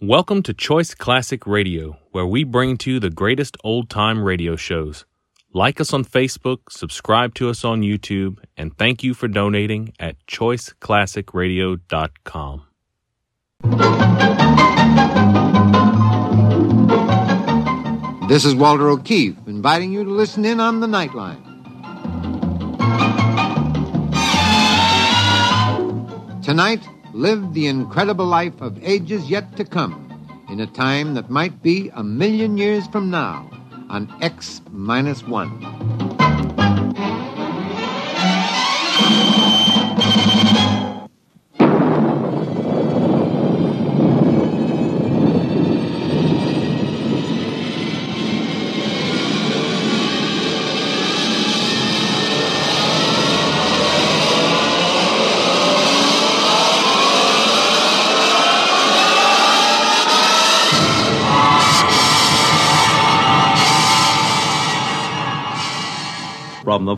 Welcome to Choice Classic Radio, where we bring to you the greatest old time radio shows. Like us on Facebook, subscribe to us on YouTube, and thank you for donating at choiceclassicradio.com. This is Walter O'Keefe inviting you to listen in on the Nightline. Tonight, live the incredible life of ages yet to come in a time that might be a million years from now on X minus one.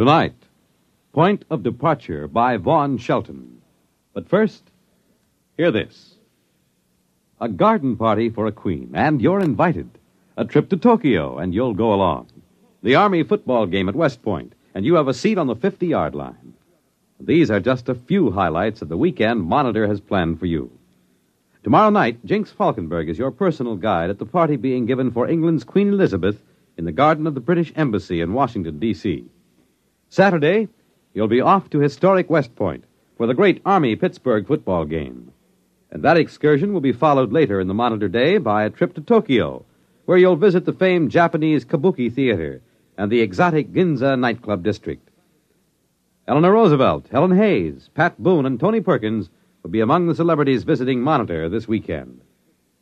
Tonight, Point of Departure by Vaughn Shelton. But first, hear this a garden party for a queen, and you're invited. A trip to Tokyo, and you'll go along. The Army football game at West Point, and you have a seat on the 50 yard line. These are just a few highlights of the weekend Monitor has planned for you. Tomorrow night, Jinx Falkenburg is your personal guide at the party being given for England's Queen Elizabeth in the garden of the British Embassy in Washington, D.C. Saturday, you'll be off to historic West Point for the great Army Pittsburgh football game. And that excursion will be followed later in the Monitor Day by a trip to Tokyo, where you'll visit the famed Japanese Kabuki Theater and the exotic Ginza nightclub district. Eleanor Roosevelt, Helen Hayes, Pat Boone, and Tony Perkins will be among the celebrities visiting Monitor this weekend.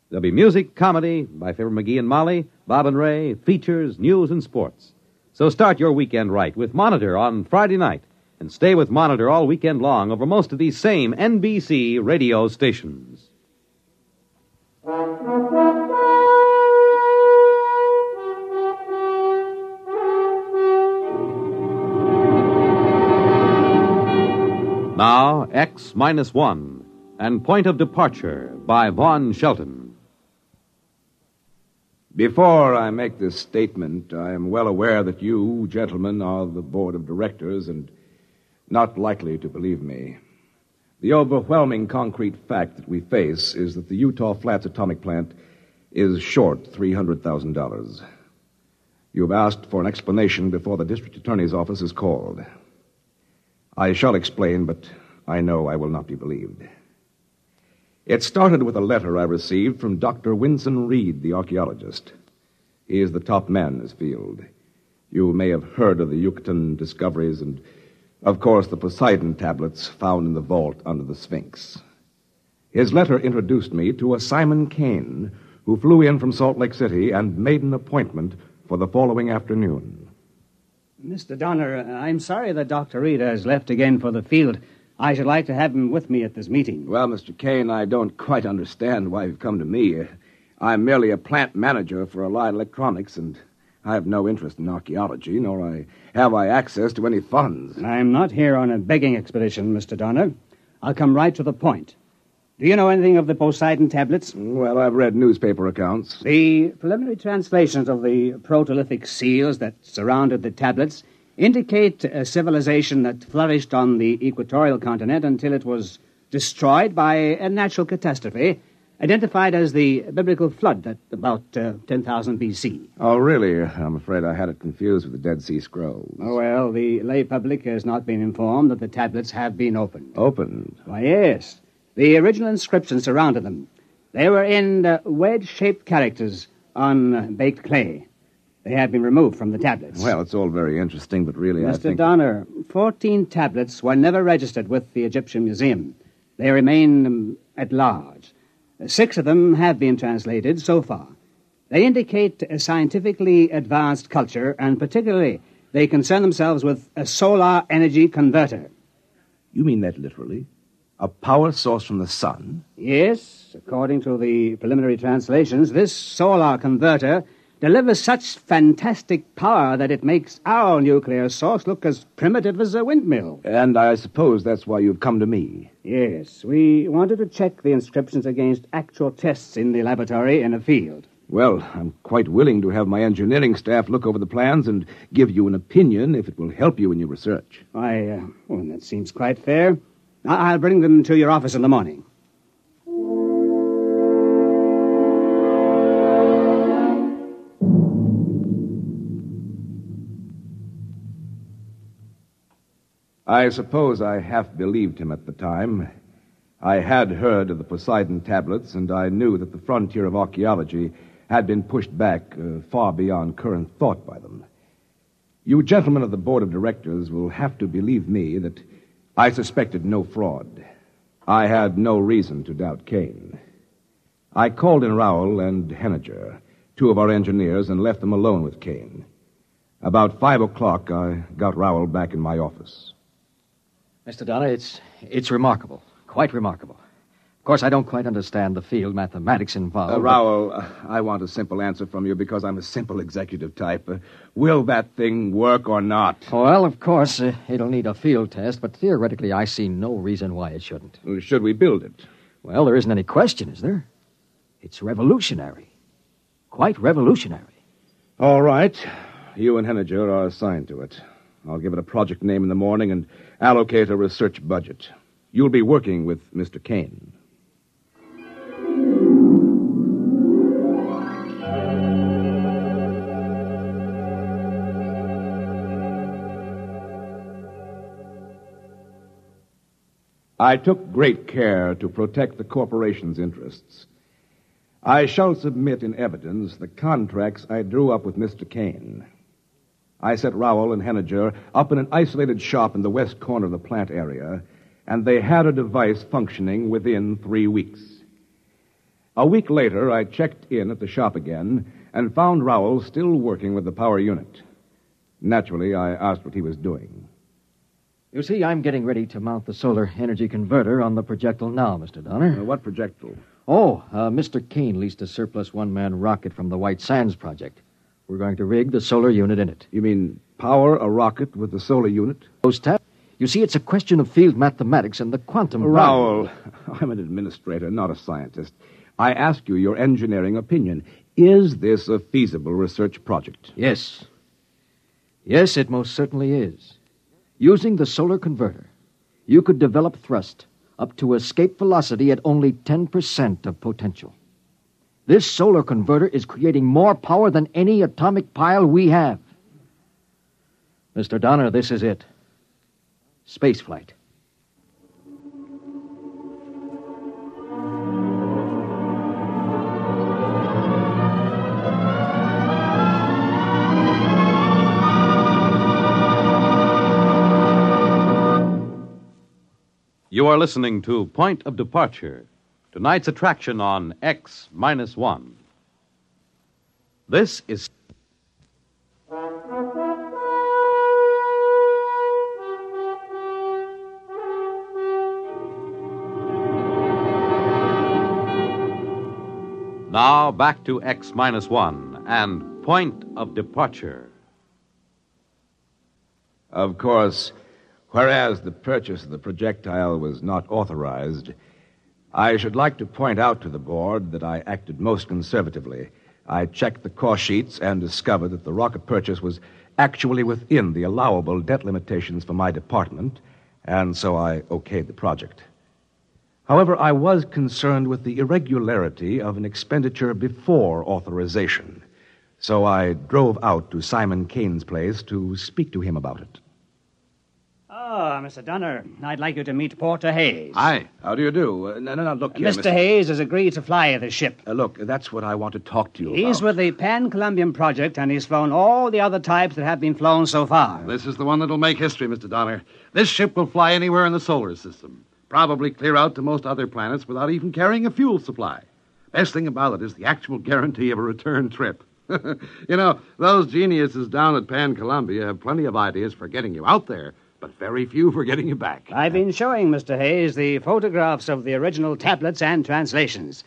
There'll be music, comedy by Fibber McGee and Molly, Bob and Ray, features, news, and sports. So start your weekend right with Monitor on Friday night and stay with Monitor all weekend long over most of these same NBC radio stations. Now, X minus one and Point of Departure by Vaughn Shelton. Before I make this statement, I am well aware that you, gentlemen, are the board of directors and not likely to believe me. The overwhelming concrete fact that we face is that the Utah Flats atomic plant is short $300,000. You have asked for an explanation before the district attorney's office is called. I shall explain, but I know I will not be believed. It started with a letter I received from Dr. Winston Reed, the archaeologist. He is the top man in his field. You may have heard of the Yucatan discoveries and, of course, the Poseidon tablets found in the vault under the Sphinx. His letter introduced me to a Simon Kane, who flew in from Salt Lake City and made an appointment for the following afternoon. Mr. Donner, I'm sorry that Dr. Reed has left again for the field. I should like to have him with me at this meeting. Well, Mr. Kane, I don't quite understand why you've come to me. I'm merely a plant manager for Allied Electronics, and I have no interest in archaeology, nor I, have I access to any funds. I'm not here on a begging expedition, Mr. Donner. I'll come right to the point. Do you know anything of the Poseidon tablets? Mm, well, I've read newspaper accounts. The preliminary translations of the protolithic seals that surrounded the tablets indicate a civilization that flourished on the equatorial continent until it was destroyed by a natural catastrophe identified as the biblical flood at about uh, 10,000 BC. Oh, really? I'm afraid I had it confused with the Dead Sea Scrolls. Oh, well, the lay public has not been informed that the tablets have been opened. Opened? Why, yes. The original inscription surrounded them. They were in uh, wedge shaped characters on baked clay. They have been removed from the tablets. Well, it's all very interesting, but really, I Mr. think. Donner, 14 tablets were never registered with the Egyptian Museum. They remain um, at large. Six of them have been translated so far. They indicate a scientifically advanced culture, and particularly, they concern themselves with a solar energy converter. You mean that literally? A power source from the sun? Yes, according to the preliminary translations, this solar converter delivers such fantastic power that it makes our nuclear source look as primitive as a windmill. And I suppose that's why you've come to me. Yes, we wanted to check the inscriptions against actual tests in the laboratory in a field. Well, I'm quite willing to have my engineering staff look over the plans and give you an opinion if it will help you in your research. Why, uh, well, that seems quite fair. I- I'll bring them to your office in the morning. I suppose I half believed him at the time. I had heard of the Poseidon tablets, and I knew that the frontier of archaeology had been pushed back uh, far beyond current thought by them. You gentlemen of the board of directors will have to believe me that I suspected no fraud. I had no reason to doubt Kane. I called in Rowell and Henniger, two of our engineers, and left them alone with Kane. About five o'clock, I got Rowell back in my office. Mr. Donner, it's, it's remarkable. Quite remarkable. Of course, I don't quite understand the field mathematics involved. Uh, Rowell, uh, I want a simple answer from you because I'm a simple executive type. Uh, will that thing work or not? Well, of course, uh, it'll need a field test, but theoretically, I see no reason why it shouldn't. Should we build it? Well, there isn't any question, is there? It's revolutionary. Quite revolutionary. All right. You and Henniger are assigned to it. I'll give it a project name in the morning and allocate a research budget. You'll be working with Mr. Kane. I took great care to protect the corporation's interests. I shall submit in evidence the contracts I drew up with Mr. Kane. I set Rowell and Henniger up in an isolated shop in the west corner of the plant area, and they had a device functioning within three weeks. A week later, I checked in at the shop again and found Rowell still working with the power unit. Naturally, I asked what he was doing. You see, I'm getting ready to mount the solar energy converter on the projectile now, Mr. Donner. Uh, what projectile? Oh, uh, Mr. Kane leased a surplus one man rocket from the White Sands Project. We're going to rig the solar unit in it. You mean power a rocket with the solar unit? Those tap. You see, it's a question of field mathematics and the quantum. Rowell, I'm an administrator, not a scientist. I ask you your engineering opinion. Is this a feasible research project? Yes. Yes, it most certainly is. Using the solar converter, you could develop thrust up to escape velocity at only 10% of potential. This solar converter is creating more power than any atomic pile we have. Mr. Donner, this is it. Space flight. You are listening to Point of Departure, tonight's attraction on X minus one. This is. Now back to X minus one and Point of Departure. Of course, whereas the purchase of the projectile was not authorized, I should like to point out to the board that I acted most conservatively. I checked the cost sheets and discovered that the rocket purchase was actually within the allowable debt limitations for my department, and so I okayed the project. However, I was concerned with the irregularity of an expenditure before authorization, so I drove out to Simon Kane's place to speak to him about it. Ah, Mr. Donner, I'd like you to meet Porter Hayes. Hi. How do you do? Uh, no, no, no, look here, Mr. Hayes has agreed to fly the ship. Uh, look, that's what I want to talk to you about. He's about. with the Pan Columbian Project, and he's flown all the other types that have been flown so far. This is the one that'll make history, Mr. Donner. This ship will fly anywhere in the solar system. Probably clear out to most other planets without even carrying a fuel supply. Best thing about it is the actual guarantee of a return trip. you know, those geniuses down at Pan Columbia have plenty of ideas for getting you out there, but very few for getting it back. I've been showing Mr. Hayes the photographs of the original tablets and translations.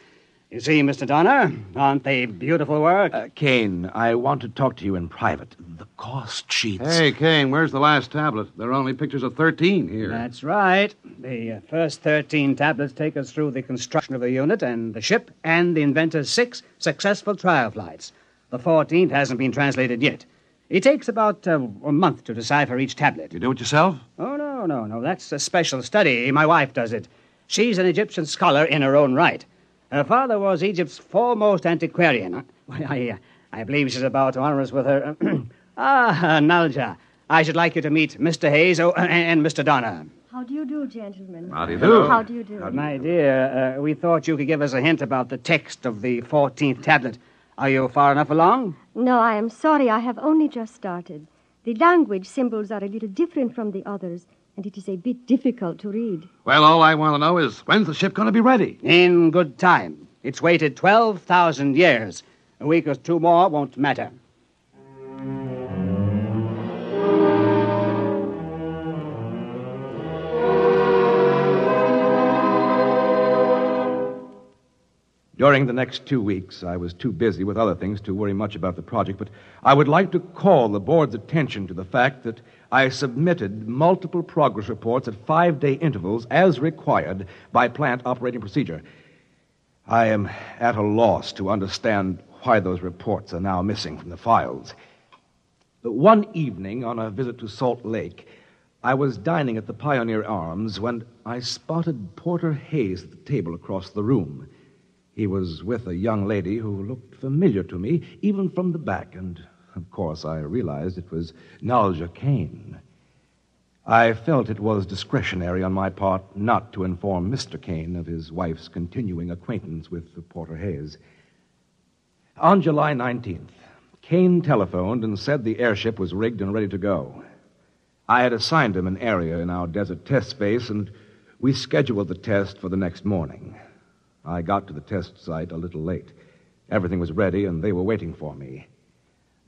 You see, Mr. Donner, aren't they beautiful work? Uh, Kane, I want to talk to you in private. The cost sheets. Hey, Kane, where's the last tablet? There are only pictures of 13 here. That's right. The uh, first 13 tablets take us through the construction of the unit and the ship and the inventor's six successful trial flights. The 14th hasn't been translated yet. It takes about uh, a month to decipher each tablet. You do it yourself? Oh, no, no, no. That's a special study. My wife does it. She's an Egyptian scholar in her own right. Her father was Egypt's foremost antiquarian. Well, I, uh, I believe she's about to honor us with her. ah, Nalja. I should like you to meet Mr. Hayes oh, and, and Mr. Donner. How do you do, gentlemen? How do you do? How do you do? My dear, uh, we thought you could give us a hint about the text of the 14th tablet. Are you far enough along? No, I am sorry. I have only just started. The language symbols are a little different from the others, and it is a bit difficult to read. Well, all I want to know is when's the ship going to be ready? In good time. It's waited 12,000 years. A week or two more won't matter. During the next two weeks, I was too busy with other things to worry much about the project, but I would like to call the board's attention to the fact that I submitted multiple progress reports at five day intervals as required by plant operating procedure. I am at a loss to understand why those reports are now missing from the files. One evening, on a visit to Salt Lake, I was dining at the Pioneer Arms when I spotted Porter Hayes at the table across the room. He was with a young lady who looked familiar to me, even from the back, and of course I realized it was Nalja Kane. I felt it was discretionary on my part not to inform Mr. Kane of his wife's continuing acquaintance with Porter Hayes. On July 19th, Kane telephoned and said the airship was rigged and ready to go. I had assigned him an area in our desert test space, and we scheduled the test for the next morning. I got to the test site a little late. Everything was ready, and they were waiting for me.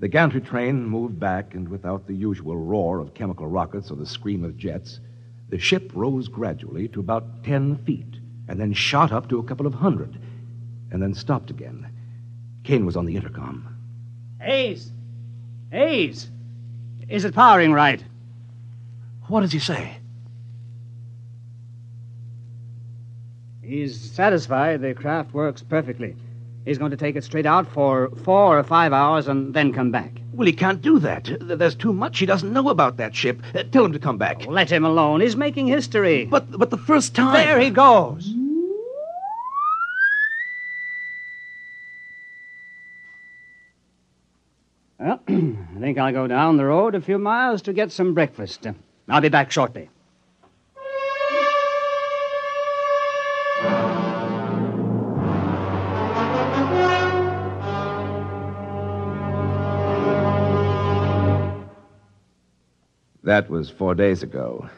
The gantry train moved back, and without the usual roar of chemical rockets or the scream of jets, the ship rose gradually to about ten feet, and then shot up to a couple of hundred, and then stopped again. Kane was on the intercom. Hayes! Hayes! Is it powering right? What does he say? He's satisfied the craft works perfectly. He's going to take it straight out for four or five hours and then come back. Well, he can't do that. There's too much he doesn't know about that ship. Uh, tell him to come back. Let him alone. He's making history. But but the first time. there he goes. Well, I think I'll go down the road a few miles to get some breakfast. I'll be back shortly. That was four days ago.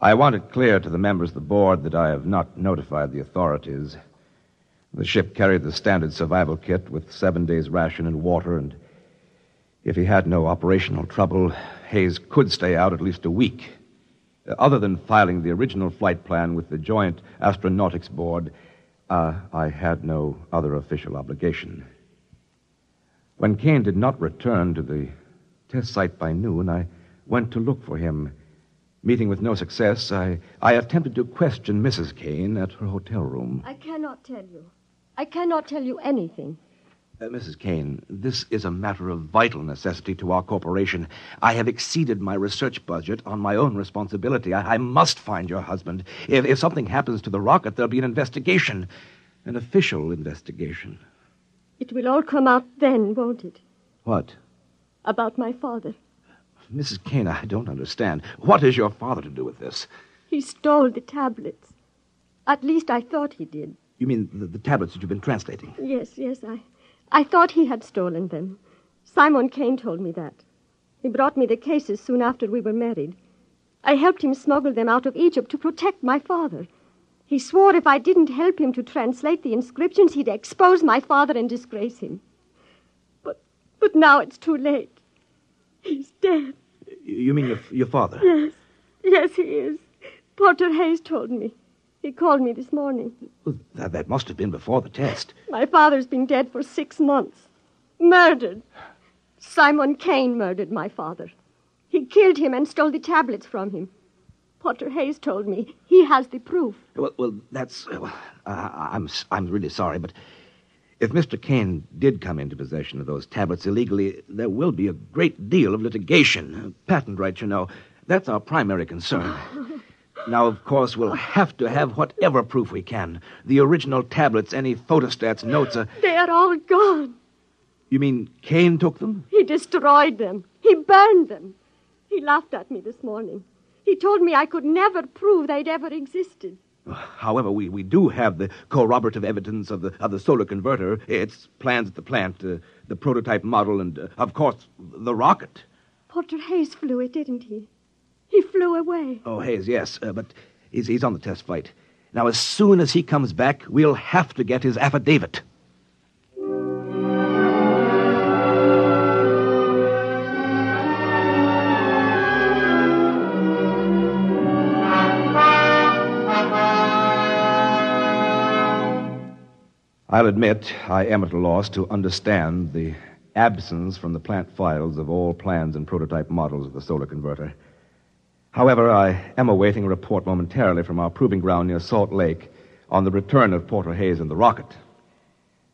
I want it clear to the members of the board that I have not notified the authorities. The ship carried the standard survival kit with seven days' ration and water, and if he had no operational trouble, Hayes could stay out at least a week. Uh, Other than filing the original flight plan with the Joint Astronautics Board, uh, I had no other official obligation. When Kane did not return to the test site by noon, I went to look for him. Meeting with no success, I, I attempted to question Mrs. Kane at her hotel room. I cannot tell you. I cannot tell you anything. Uh, Mrs. Kane, this is a matter of vital necessity to our corporation. I have exceeded my research budget on my own responsibility. I, I must find your husband. If, if something happens to the rocket, there'll be an investigation, an official investigation. It will all come out then, won't it? What? About my father. Mrs. Kane, I don't understand. What is your father to do with this? He stole the tablets. At least I thought he did. You mean the, the tablets that you've been translating? Yes, yes, I, I thought he had stolen them. Simon Kane told me that. He brought me the cases soon after we were married. I helped him smuggle them out of Egypt to protect my father. He swore if I didn't help him to translate the inscriptions, he'd expose my father and disgrace him. But, but now it's too late. He's dead. You mean your, your father? Yes, yes, he is. Porter Hayes told me. He called me this morning. Well, that, that must have been before the test. My father's been dead for six months. Murdered. Simon Kane murdered my father. He killed him and stole the tablets from him. Porter Hayes told me he has the proof. Well, well that's. Well, uh, I'm, I'm really sorry, but if Mr. Kane did come into possession of those tablets illegally, there will be a great deal of litigation. Patent rights, you know. That's our primary concern. now, of course, we'll have to have whatever proof we can. The original tablets, any photostats, notes. Uh... They are all gone. You mean Kane took them? He destroyed them. He burned them. He laughed at me this morning. He told me I could never prove they'd ever existed. However, we, we do have the corroborative evidence of the, of the solar converter, its plans at the plant, uh, the prototype model, and, uh, of course, the rocket. Porter Hayes flew it, didn't he? He flew away. Oh, Hayes, yes, uh, but he's, he's on the test flight. Now, as soon as he comes back, we'll have to get his affidavit. I'll admit I am at a loss to understand the absence from the plant files of all plans and prototype models of the solar converter. However, I am awaiting a report momentarily from our proving ground near Salt Lake on the return of Porter Hayes and the rocket.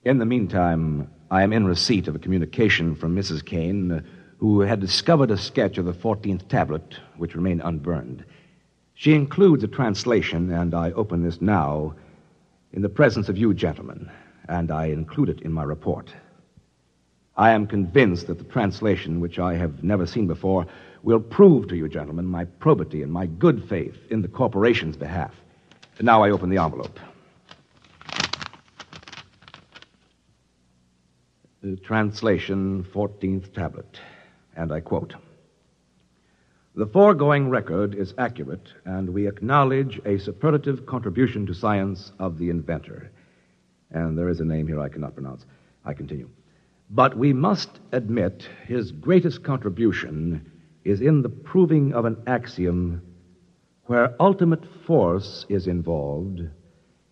In the meantime, I am in receipt of a communication from Mrs. Kane, uh, who had discovered a sketch of the 14th tablet, which remained unburned. She includes a translation, and I open this now in the presence of you gentlemen and I include it in my report. I am convinced that the translation, which I have never seen before, will prove to you, gentlemen, my probity and my good faith in the corporation's behalf. And now I open the envelope. The translation, 14th tablet, and I quote The foregoing record is accurate, and we acknowledge a superlative contribution to science of the inventor. And there is a name here I cannot pronounce. I continue. But we must admit his greatest contribution is in the proving of an axiom where ultimate force is involved.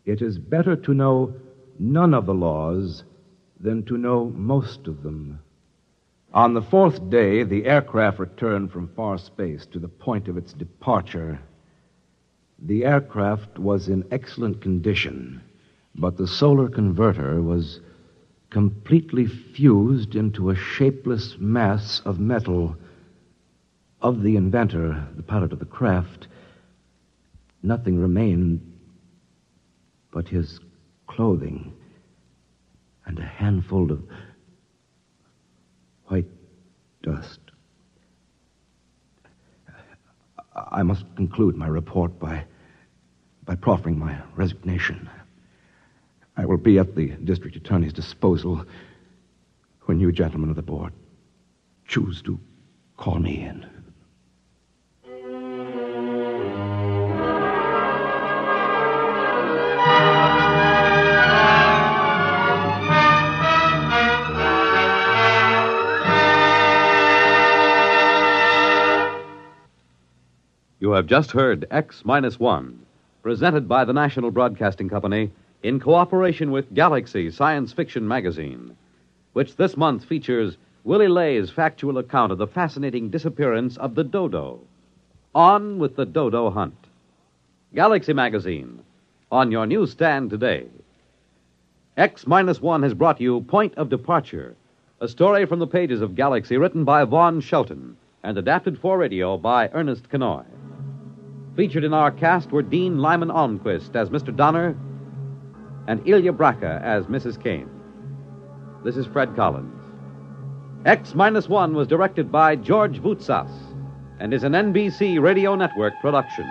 It is better to know none of the laws than to know most of them. On the fourth day, the aircraft returned from far space to the point of its departure. The aircraft was in excellent condition but the solar converter was completely fused into a shapeless mass of metal. Of the inventor, the pilot of the craft, nothing remained but his clothing and a handful of white dust. I must conclude my report by, by proffering my resignation. I will be at the district attorney's disposal when you gentlemen of the board choose to call me in. You have just heard X Minus One, presented by the National Broadcasting Company in cooperation with Galaxy Science Fiction Magazine, which this month features Willy Ley's factual account of the fascinating disappearance of the dodo. On with the dodo hunt. Galaxy Magazine, on your newsstand today. X Minus One has brought you Point of Departure, a story from the pages of Galaxy written by Vaughn Shelton and adapted for radio by Ernest Kinoy. Featured in our cast were Dean Lyman Almquist as Mr. Donner and Ilya Braca as Mrs. Kane. This is Fred Collins. X Minus One was directed by George Voutsas. and is an NBC Radio Network production.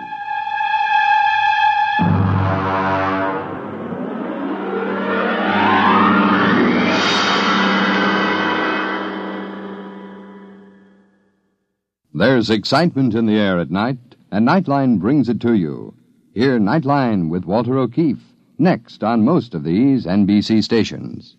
There's excitement in the air at night, and Nightline brings it to you. Hear Nightline with Walter O'Keefe next on most of these NBC stations.